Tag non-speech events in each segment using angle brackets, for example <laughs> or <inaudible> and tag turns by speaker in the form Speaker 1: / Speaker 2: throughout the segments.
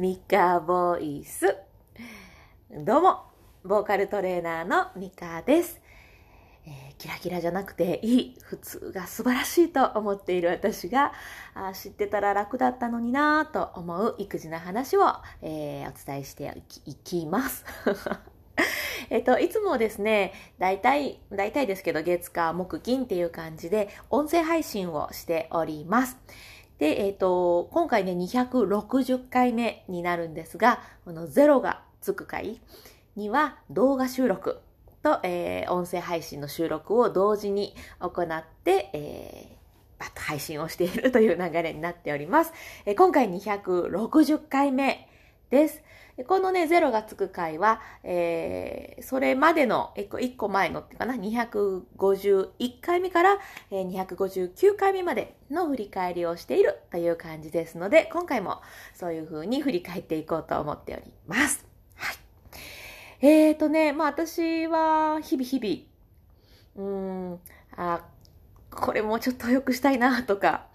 Speaker 1: ミカボイス。どうも、ボーカルトレーナーのミカです。えー、キラキラじゃなくていい、普通が素晴らしいと思っている私が、あ知ってたら楽だったのになぁと思う育児の話を、えー、お伝えしていきます。<laughs> えっと、いつもですね、大体、大体ですけど、月火木金っていう感じで、音声配信をしております。で、えっ、ー、と、今回ね、260回目になるんですが、この0がつく回には動画収録と、えー、音声配信の収録を同時に行って、えー、バッと配信をしているという流れになっております。えー、今回260回目です。このね、0がつく回は、えー、それまでの1個前のってかな、251回目から、えー、259回目までの振り返りをしているという感じですので、今回もそういう風に振り返っていこうと思っております。はい。えーとね、まあ私は日々日々、うーん、あ、これもうちょっと良くしたいなとか、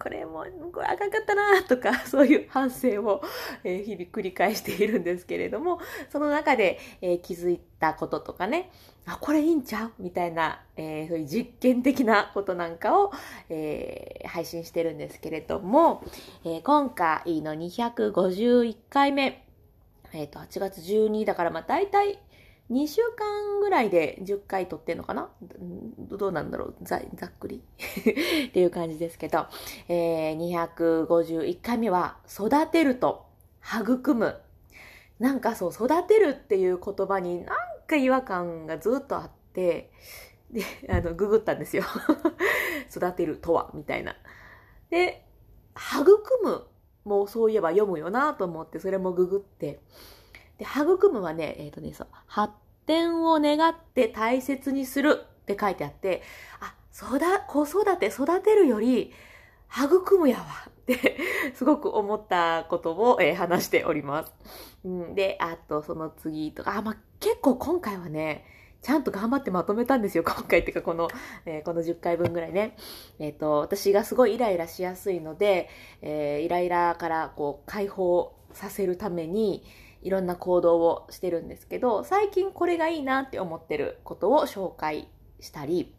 Speaker 1: これも、これあかんかったなとか、<laughs> そういう反省を、え日々繰り返しているんですけれども、その中で、え気づいたこととかね、あ、これいいんちゃう？みたいな、えー、そういう実験的なことなんかを、えー、配信してるんですけれども、えー、今回の251回目、えっ、と、8月12だから、まあ大体2週間ぐらいで10回撮ってんのかな？どうなんだろう？ざざっくり <laughs> っていう感じですけど、えー、251回目は、育てると育む。なんかそう、育てるっていう言葉になんか違和感がずっとあって、で、<laughs> あの、ググったんですよ。<laughs> 育てるとは、みたいな。で、育むもそういえば読むよなと思って、それもググって、で、育むはね、えっ、ー、とね、そう、発展を願って大切にするって書いてあって、あ、育、子育て育てるより、育むやわって <laughs> すごく思ったことを、えー、話しております。ん、で、あとその次とか、あ、まあ、結構今回はね、ちゃんと頑張ってまとめたんですよ、今回っていうかこの、えー、この10回分ぐらいね。えっ、ー、と、私がすごいイライラしやすいので、えー、イライラからこう解放させるために、いろんな行動をしてるんですけど、最近これがいいなって思ってることを紹介したり、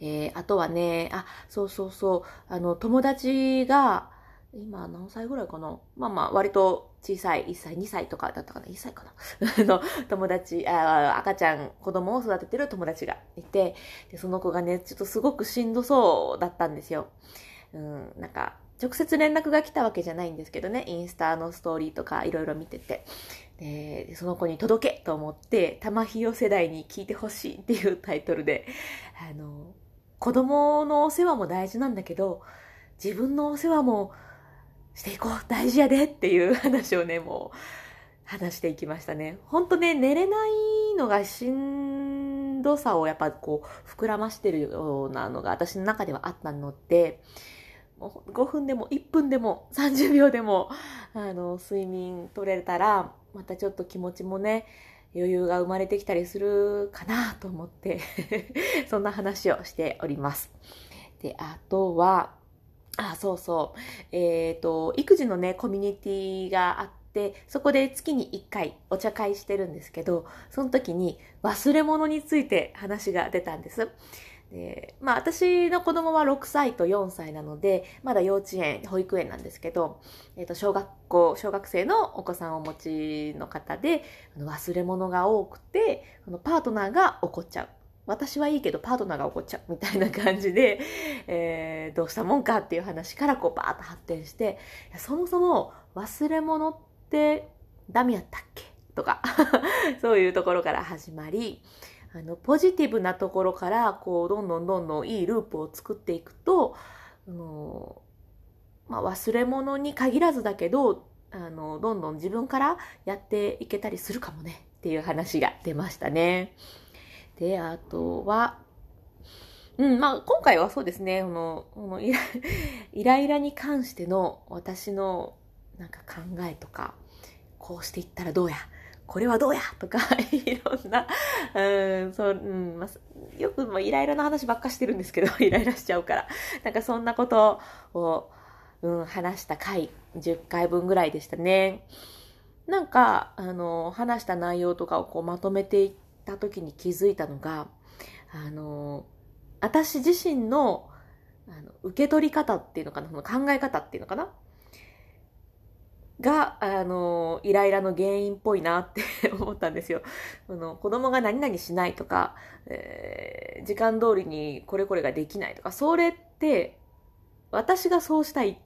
Speaker 1: えー、あとはね、あ、そうそうそう、あの、友達が、今何歳ぐらいかな？まあまあ、割と小さい、1歳、2歳とかだったかな ?1 歳かな？<laughs> の友達あ、赤ちゃん、子供を育ててる友達がいてで、その子がね、ちょっとすごくしんどそうだったんですよ。うん、なんか、直接連絡が来たわけじゃないんですけどね、インスタのストーリーとかいろいろ見てて。で、その子に届けと思って、玉ひよ世代に聞いてほしいっていうタイトルで、あの、子供のお世話も大事なんだけど、自分のお世話もしていこう大事やでっていう話をね、もう話していきましたね。ほんとね、寝れないのがしんどさをやっぱこう膨らましてるようなのが私の中ではあったので、もう5分でも1分でも30秒でも、あの、睡眠取れたら、またちょっと気持ちもね、余裕が生まれてきたりするかなと思って <laughs> そんな話をしております。で、あとは、あ、そうそう。えっ、ー、と、育児のね、コミュニティがあって、そこで月に1回お茶会してるんですけど、その時に忘れ物について話が出たんです。で、まあ私の子供は6歳と4歳なので、まだ幼稚園、保育園なんですけど、え、ー、と、小学校、小学生のお子さんをお持ちの方で、忘れ物が多くて、パートナーが怒っちゃう。私はいいけどパートナーが怒っちゃうみたいな感じで、えー、どうしたもんかっていう話からこうバーッと発展して、そもそも忘れ物ってダメやったっけ？とか <laughs> そういうところから始まり、あの、ポジティブなところから、こう、どんどんどんどんいいループを作っていくと、あの、まあ、忘れ物に限らずだけど、あの、どんどん自分からやっていけたりするかもねっていう話が出ましたね。で、あとは、うん、まあ、今回はそうですね、この、このイラ <laughs> イライラに関しての私のなんか考えとか、こうしていったらどうや、これはどうやとか、<laughs> いろんな、うん、そう、うん、まあ、よくもイライラの話ばっかしてるんですけど、<laughs> イライラしちゃうから。なんかそんなことを、うん、話した回、10回分ぐらいでしたね。なんか、あの、話した内容とかをこうまとめていった時に気づいたのが、あの、私自身のあの受け取り方っていうのかな、その考え方っていうのかなが、あの、イライラの原因っぽいなって <laughs> 思ったんですよ。あの子供が何々しないとか、えー、時間通りにこれこれができないとか、それって、私がそうしたい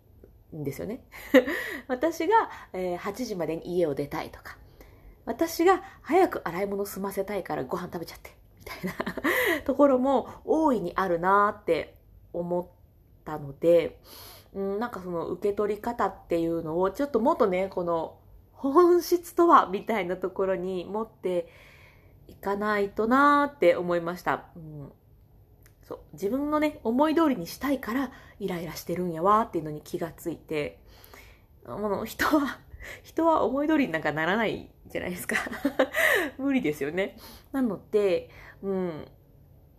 Speaker 1: んですよね。<laughs> 私が、えー、8時までに家を出たいとか、私が早く洗い物済ませたいからご飯食べちゃって、みたいな <laughs> ところも大いにあるなって思ったので、うん、なんかその受け取り方っていうのをちょっともっとね、この本質とはみたいなところに持っていかないとなーって思いました。うん、そう自分のね、思い通りにしたいからイライラしてるんやわっていうのに気がついて、あの人は、<laughs> 人は思い通りになんかならないじゃないですか。<laughs> 無理ですよね。なので、うん、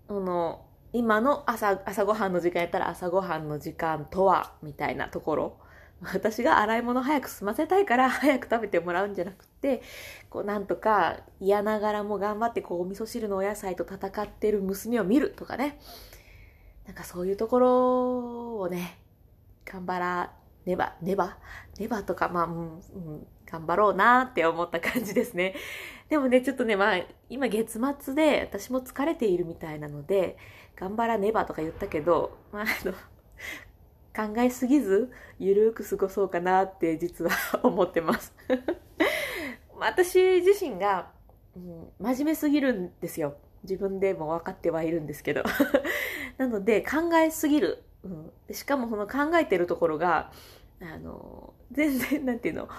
Speaker 1: あの、今の朝、朝ごはんの時間やったら朝ごはんの時間とは、みたいなところ。<laughs> 私が洗い物早く済ませたいから <laughs> 早く食べてもらうんじゃなくて、こうなんとか嫌ながらも頑張ってこうお味噌汁のお野菜と戦ってる娘を見るとかね。なんかそういうところをね、頑張らねば、ねば、ねばとか、まあ、うん、うん、頑張ろうなって思った感じですね。でもね、ちょっとね、まあ、今月末で私も疲れているみたいなので、頑張らねばとか言ったけど、まあ、あの、考えすぎず、ゆるーく過ごそうかなって実は <laughs> 思ってます。<laughs> 私自身が、うん、真面目すぎるんですよ。自分でも分かってはいるんですけど。<laughs> なので、考えすぎる。うん、しかもその考えてるところが、あの、全然、なんていうの、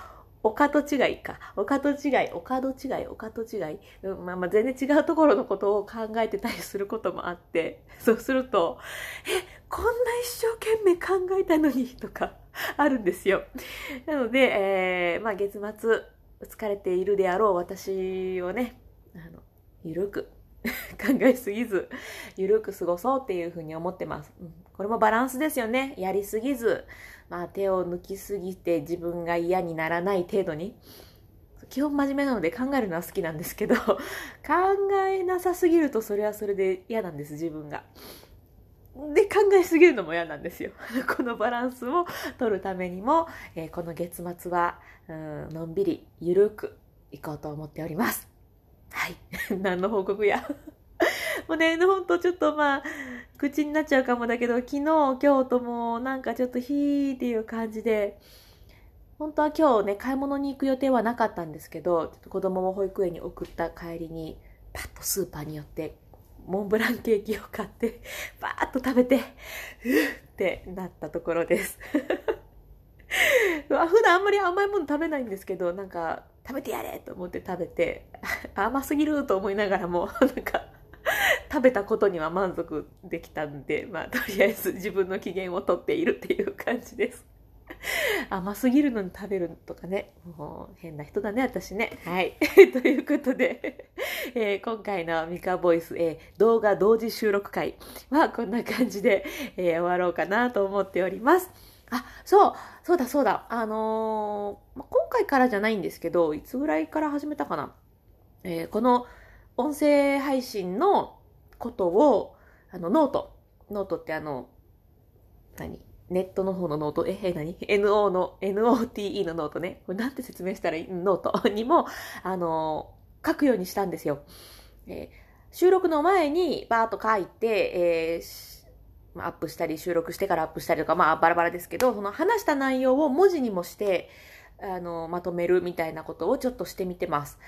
Speaker 1: おかと違いか。おかと違い、おかと違い、おかと違い。うん、まあまあ全然違うところのことを考えてたりすることもあって、<laughs> そうすると、え、こんな一生懸命考えたのに、とか、あるんですよ。なので、えー、まあ月末、疲れているであろう私をね、あの、ゆるく <laughs> 考えすぎず、ゆるく過ごそうっていうふうに思ってます。うん、これもバランスですよね。やりすぎず、まあ、手を抜きすぎて自分が嫌にならない程度に。基本真面目なので考えるのは好きなんですけど、<laughs> 考えなさすぎるとそれはそれで嫌なんです、自分が。で、考えすぎるのも嫌なんですよ。<laughs> このバランスを取るためにも、えー、この月末は、うん、のんびり、ゆるく行こうと思っております。はい。<laughs> 何の報告や。もうね、ほんとちょっとまあ、口になっちゃうかもだけど、昨日、今日ともなんかちょっとヒーっていう感じで、本当は今日ね、買い物に行く予定はなかったんですけど、ちょっと子供を保育園に送った帰りに、パッとスーパーに寄って、モンブランケーキを買って、バーッと食べて、ふってなったところです。<laughs> 普段あんまり甘いもの食べないんですけど、なんか、食べてやれと思って食べて、<laughs> 甘すぎると思いながらも、<laughs> なんか、食べたことには満足できたんで、まあ、とりあえず自分の機嫌をとっているっていう感じです。<laughs> 甘すぎるのに食べるとかね、もう変な人だね、私ね。はい。ということで、えー、今回のミカボイス、えー、動画同時収録会はこんな感じで、えー、終わろうかなと思っております。あ、そう、そうだそうだ。あのー、今回からじゃないんですけど、いつぐらいから始めたかな。えー、この音声配信のことを、あの、 note。note ってあの、何？ネットの方の note、え、何 ?NO の、NOTE のノートね。これなんて説明したらいい？ノート <laughs> にも、あの、書くようにしたんですよ。えー、収録の前にバーっと書いて、えー、アップしたり、収録してからアップしたりとか、まあバラバラですけど、その話した内容を文字にもして、あの、まとめるみたいなことをちょっとしてみてます。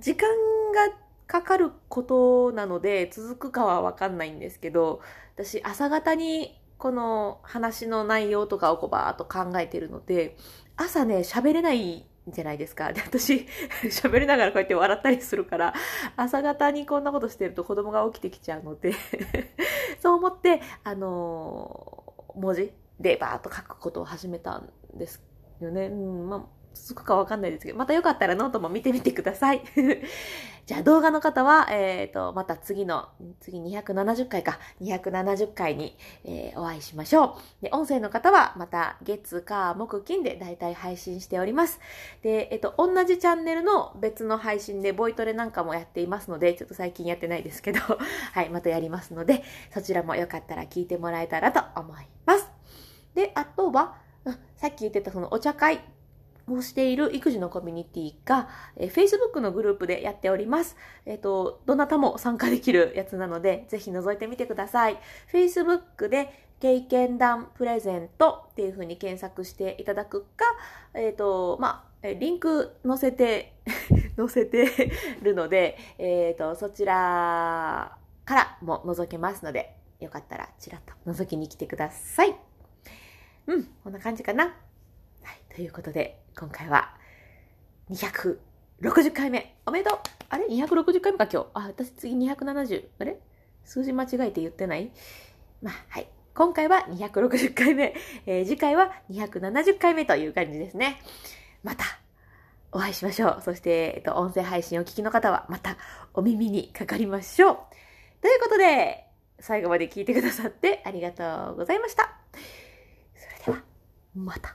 Speaker 1: 時間がかかることなので続くかはわかんないんですけど、私朝方にこの話の内容とかをこうバーっと考えてるので、朝ね、喋れないじゃないですか。で、私、<laughs> 喋りながらこうやって笑ったりするから、朝方にこんなことしてると子供が起きてきちゃうので <laughs> そう思って、あのー、文字でバーっと書くことを始めたんですよね。うん、まあ、続くかわかんないですけど、またよかったらノートも見てみてください。<laughs> じゃあ動画の方は、えっ、ー、と、また次の、次270回か、270回に、えー、お会いしましょう。で、音声の方はまた月、火、木、金で大体配信しております。で、えっ、ー、と、同じチャンネルの別の配信でボイトレなんかもやっていますので、ちょっと最近やってないですけど、<laughs> はい、またやりますので、そちらもよかったら聞いてもらえたらと思います。で、あとは、うんさっき言ってたそのお茶会をしている育児のコミュニティが、えー、Facebook のグループでやっております。えっ、ー、と、どなたも参加できるやつなので、ぜひ覗いてみてください。Facebook で経験談プレゼントっていう風に検索していただくか、えっ、ー、と、まあ、リンク載せて <laughs> 載せてるので、えっ、と、そちらからも覗けますので、よかったらちらっと覗きに来てください。うん、こんな感じかな。はい、ということで、今回は260回目。おめでとうあれ ?260 回目か今日。あ、私次270。あれ？数字間違えて言ってない？まあ、はい。今回は260回目。えー、次回は270回目という感じですね。また、お会いしましょう。そして、えっと、音声配信をお聞きの方は、またお耳にかかりましょう。ということで、最後まで聞いてくださってありがとうございました。それでは、また。